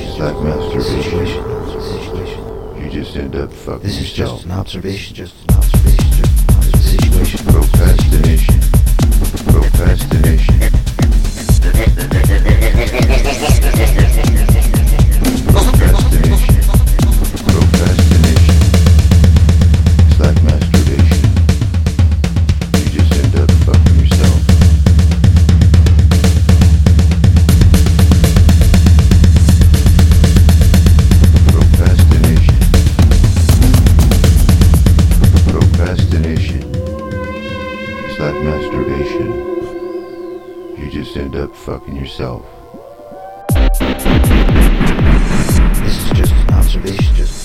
is like You just end up fucking this is yourself. Just an observation. Just an observation. Just an observation. Procrastination. Procrastination. just end up fucking yourself. This is just an observation, just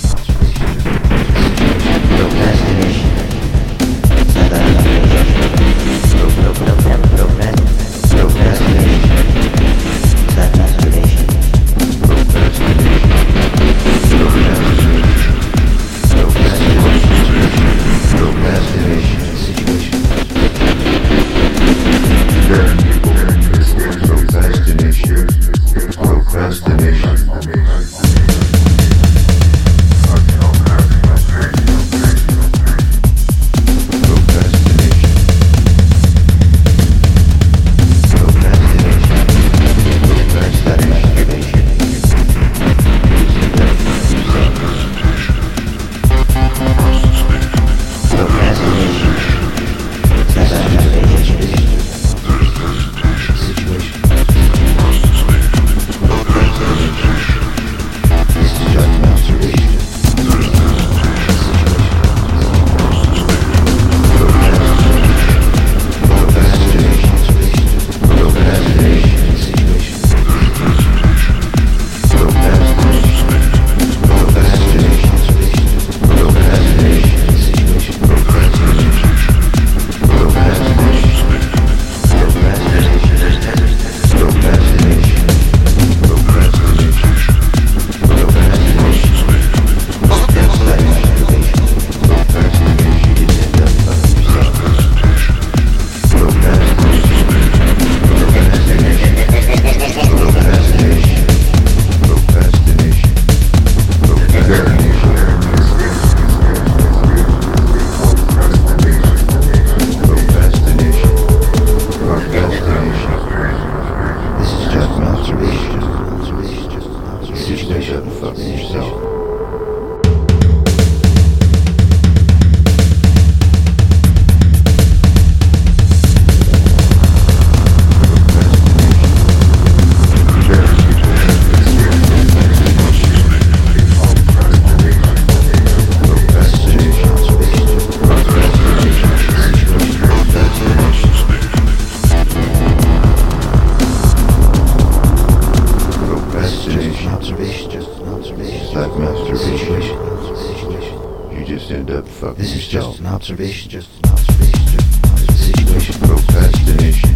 observation, just an observation, just an observation. Situation. Procrastination.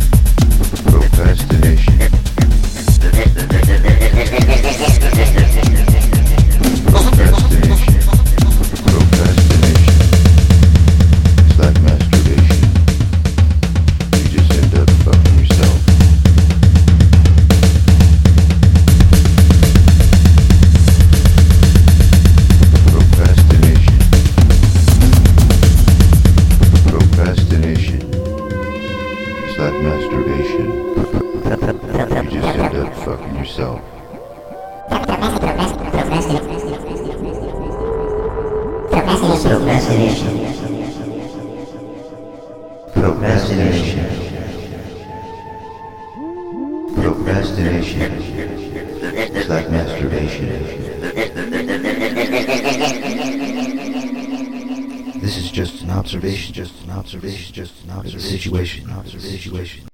Procrastination. Procrastination. Procrastination. It's like masturbation. This is just an observation, just an observation, just an observation, situation, observation.